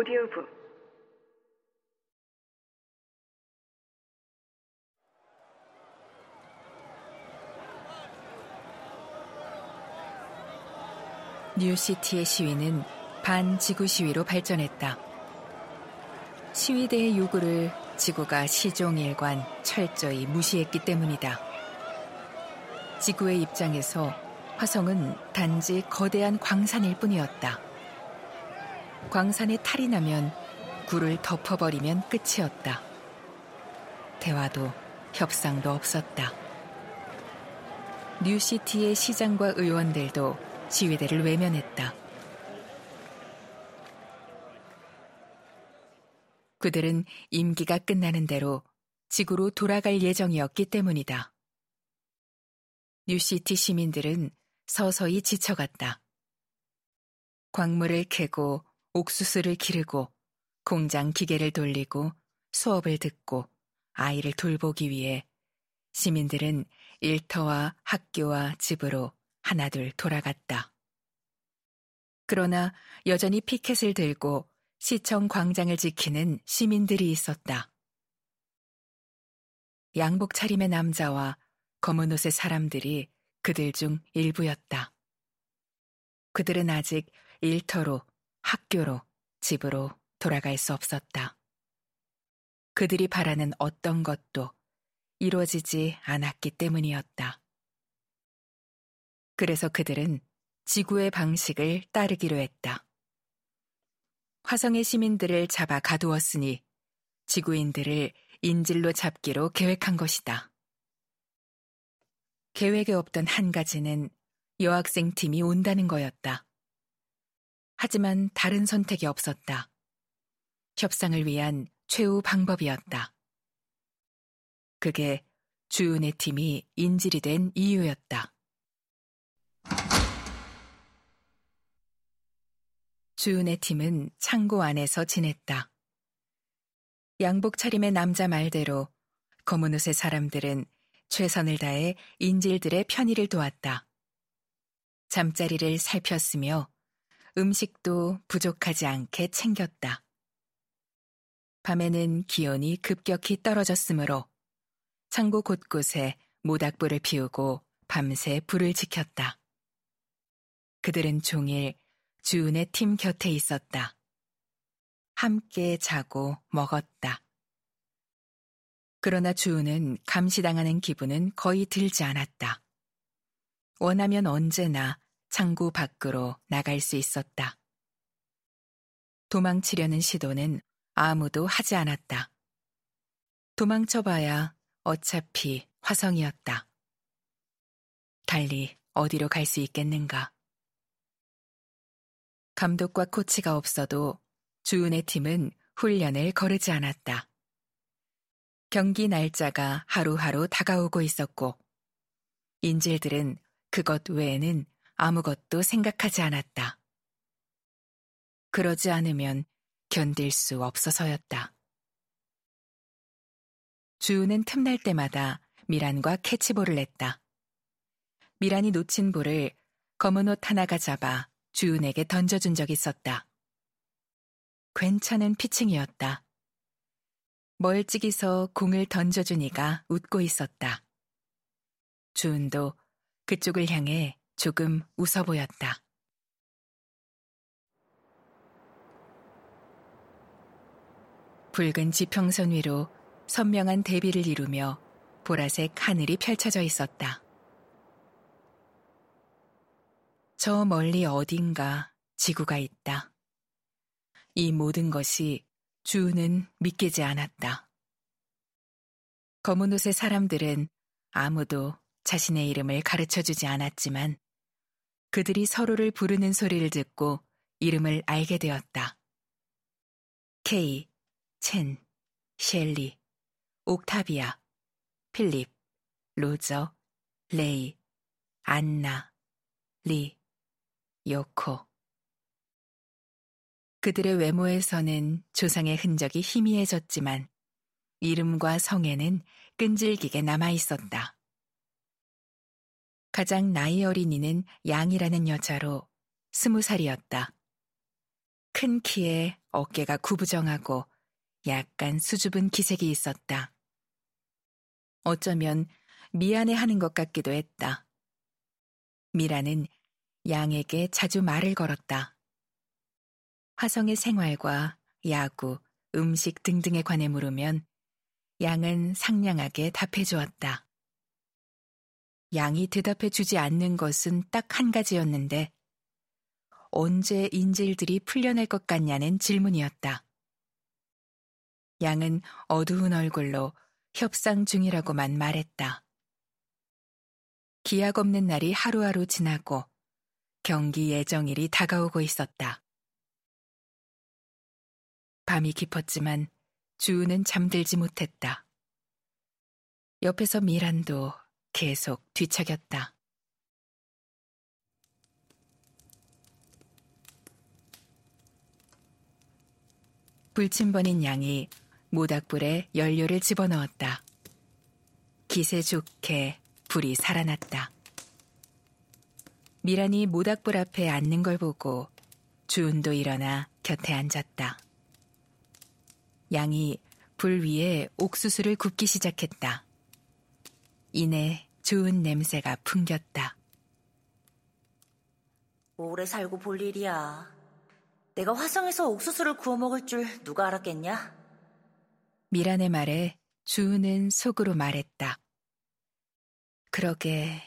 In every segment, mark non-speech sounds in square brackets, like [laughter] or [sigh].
오디오북 뉴시티의 시위는 반지구 시위로 발전했다. 시위대의 요구를 지구가 시종일관 철저히 무시했기 때문이다. 지구의 입장에서 화성은 단지 거대한 광산일 뿐이었다. 광산에 탈이 나면 굴을 덮어버리면 끝이었다. 대화도 협상도 없었다. 뉴시티의 시장과 의원들도 시위대를 외면했다. 그들은 임기가 끝나는 대로 지구로 돌아갈 예정이었기 때문이다. 뉴시티 시민들은 서서히 지쳐갔다. 광물을 캐고 옥수수를 기르고 공장 기계를 돌리고 수업을 듣고 아이를 돌보기 위해 시민들은 일터와 학교와 집으로 하나둘 돌아갔다. 그러나 여전히 피켓을 들고 시청 광장을 지키는 시민들이 있었다. 양복 차림의 남자와 검은 옷의 사람들이 그들 중 일부였다. 그들은 아직 일터로, 학교로, 집으로 돌아갈 수 없었다. 그들이 바라는 어떤 것도 이루어지지 않았기 때문이었다. 그래서 그들은 지구의 방식을 따르기로 했다. 화성의 시민들을 잡아 가두었으니 지구인들을 인질로 잡기로 계획한 것이다. 계획에 없던 한 가지는 여학생 팀이 온다는 거였다. 하지만 다른 선택이 없었다. 협상을 위한 최후 방법이었다. 그게 주은의 팀이 인질이 된 이유였다. 주은의 팀은 창고 안에서 지냈다. 양복 차림의 남자 말대로 검은 옷의 사람들은 최선을 다해 인질들의 편의를 도왔다. 잠자리를 살폈으며 음식도 부족하지 않게 챙겼다. 밤에는 기온이 급격히 떨어졌으므로 창고 곳곳에 모닥불을 피우고 밤새 불을 지켰다. 그들은 종일 주은의 팀 곁에 있었다. 함께 자고 먹었다. 그러나 주은은 감시당하는 기분은 거의 들지 않았다. 원하면 언제나 창구 밖으로 나갈 수 있었다. 도망치려는 시도는 아무도 하지 않았다. 도망쳐봐야 어차피 화성이었다. 달리 어디로 갈 수 있겠는가. 감독과 코치가 없어도 주은의 팀은 훈련을 거르지 않았다. 경기 날짜가 하루하루 다가오고 있었고, 인질들은 그것 외에는 아무것도 생각하지 않았다. 그러지 않으면 견딜 수 없어서였다. 주우는 틈날 때마다 미란과 캐치볼을 냈다. 미란이 놓친 볼을 검은 옷 하나가 잡아 주은에게 던져준 적 있었다. 괜찮은 피칭이었다. 멀찍이서 공을 던져주니가 웃고 있었다. 주은도 그쪽을 향해 조금 웃어 보였다. 붉은 지평선 위로 선명한 대비를 이루며 보라색 하늘이 펼쳐져 있었다. 저 멀리 어딘가 지구가 있다. 이 모든 것이 주는 믿기지 않았다. 검은 옷의 사람들은 아무도 자신의 이름을 가르쳐 주지 않았지만 그들이 서로를 부르는 소리를 듣고 이름을 알게 되었다. 케이, 첸, 셸리, 옥타비아, 필립, 로저, 레이, 안나, 리, 요코. 그들의 외모에서는 조상의 흔적이 희미해졌지만 이름과 성에는 끈질기게 남아 있었다. 가장 나이 어린 이는 양이라는 여자로 스무 살이었다. 큰 키에 어깨가 구부정하고 약간 수줍은 기색이 있었다. 어쩌면 미안해 하는 것 같기도 했다. 미라는 양에게 자주 말을 걸었다. 화성의 생활과 야구, 음식 등등에 관해 물으면 양은 상냥하게 답해 주었다. 양이 대답해 주지 않는 것은 딱 한 가지였는데 언제 인질들이 풀려날 것 같냐는 질문이었다. 양은 어두운 얼굴로 협상 중이라고만 말했다. 기약 없는 날이 하루하루 지나고 경기 예정일이 다가오고 있었다. 밤이 깊었지만 주우는 잠들지 못했다. 옆에서 미란도 계속 뒤척였다. 불침번인 양이 모닥불에 연료를 집어넣었다. 기세 좋게 불이 살아났다. 미란이 모닥불 앞에 앉는 걸 보고 주은도 일어나 곁에 앉았다. 양이 불 위에 옥수수를 굽기 시작했다. 이내 좋은 냄새가 풍겼다. 오래 살고 볼 일이야. 내가 화성에서 옥수수를 구워 먹을 줄 누가 알았겠냐? 미란의 말에 주은은 속으로 말했다. 그러게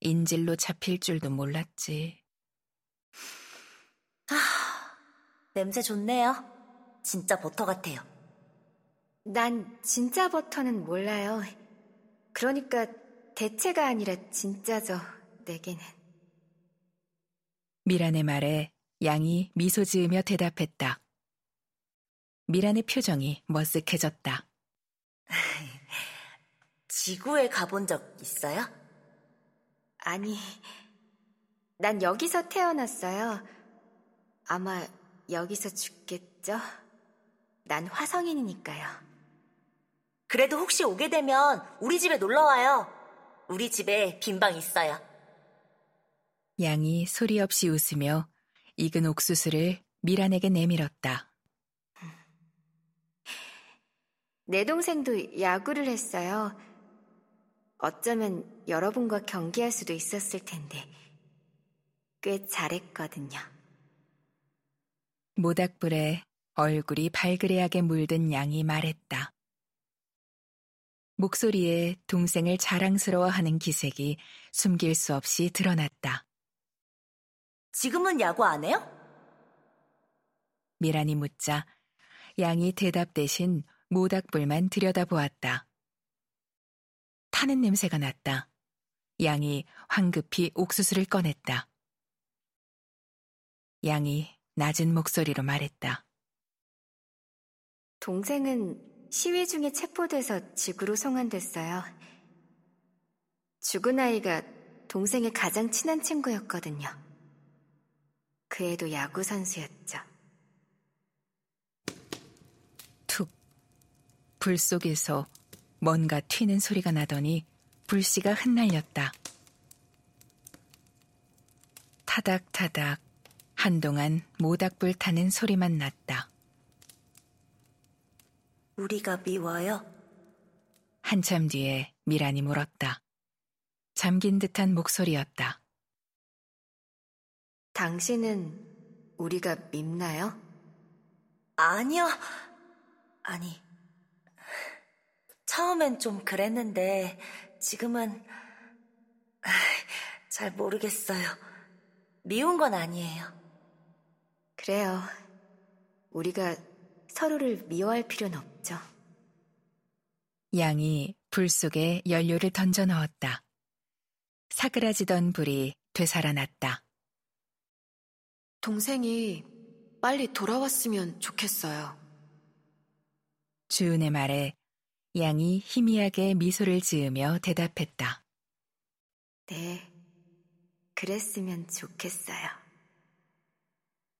인질로 잡힐 줄도 몰랐지. 아, 냄새 좋네요. 진짜 버터 같아요. 난 진짜 버터는 몰라요. 그러니까 대체가 아니라 진짜죠, 내게는. 미란의 말에 양이 미소 지으며 대답했다. 미란의 표정이 머쓱해졌다. [laughs] 지구에 가본 적 있어요? 아니, 난 여기서 태어났어요. 아마 여기서 죽겠죠? 난 화성인이니까요. 그래도 혹시 오게 되면 우리 집에 놀러 와요. 우리 집에 빈방 있어요. 양이 소리 없이 웃으며 익은 옥수수를 미란에게 내밀었다. 내 동생도 야구를 했어요. 어쩌면 여러분과 경기할 수도 있었을 텐데, 꽤 잘했거든요. 모닥불에 얼굴이 발그레하게 물든 양이 말했다. 목소리에 동생을 자랑스러워하는 기색이 숨길 수 없이 드러났다. 지금은 야구 안 해요? 미란이 묻자 양이 대답 대신 모닥불만 들여다보았다. 타는 냄새가 났다. 양이 황급히 옥수수를 꺼냈다. 양이 낮은 목소리로 말했다. 동생은 시위 중에 체포돼서 지구로 송환됐어요. 죽은 아이가 동생의 가장 친한 친구였거든요. 그 애도 야구 선수였죠. 툭. 불 속에서 뭔가 튀는 소리가 나더니 불씨가 흩날렸다. 타닥타닥 한동안 모닥불 타는 소리만 났다. 우리가 미워요? 한참 뒤에 미란이 물었다. 잠긴 듯한 목소리였다. 당신은 우리가 밉나요? 아니요. 아니. 처음엔 좀 그랬는데, 지금은, 잘 모르겠어요. 미운 건 아니에요. 그래요. 우리가 서로를 미워할 필요는 없죠. 양이 불 속에 연료를 던져 넣었다. 사그라지던 불이 되살아났다. 동생이 빨리 돌아왔으면 좋겠어요. 주은의 말에 양이 희미하게 미소를 지으며 대답했다. 네, 그랬으면 좋겠어요.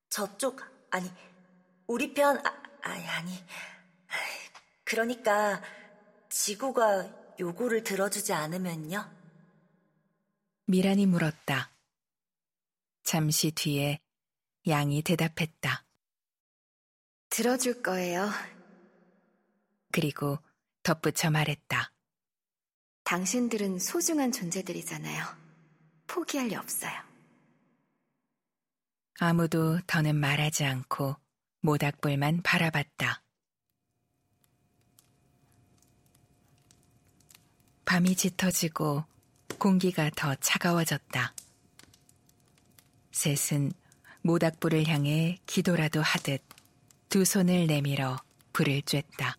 저쪽, 아니, 우리 편, 아, 아니, 아니. 그러니까, 지구가 요구를 들어주지 않으면요? 미란이 물었다. 잠시 뒤에 양이 대답했다. 들어줄 거예요. 그리고 덧붙여 말했다. 당신들은 소중한 존재들이잖아요. 포기할 리 없어요. 아무도 더는 말하지 않고 모닥불만 바라봤다. 밤이 짙어지고 공기가 더 차가워졌다. 셋은 모닥불을 향해 기도라도 하듯 두 손을 내밀어 불을 쬐다.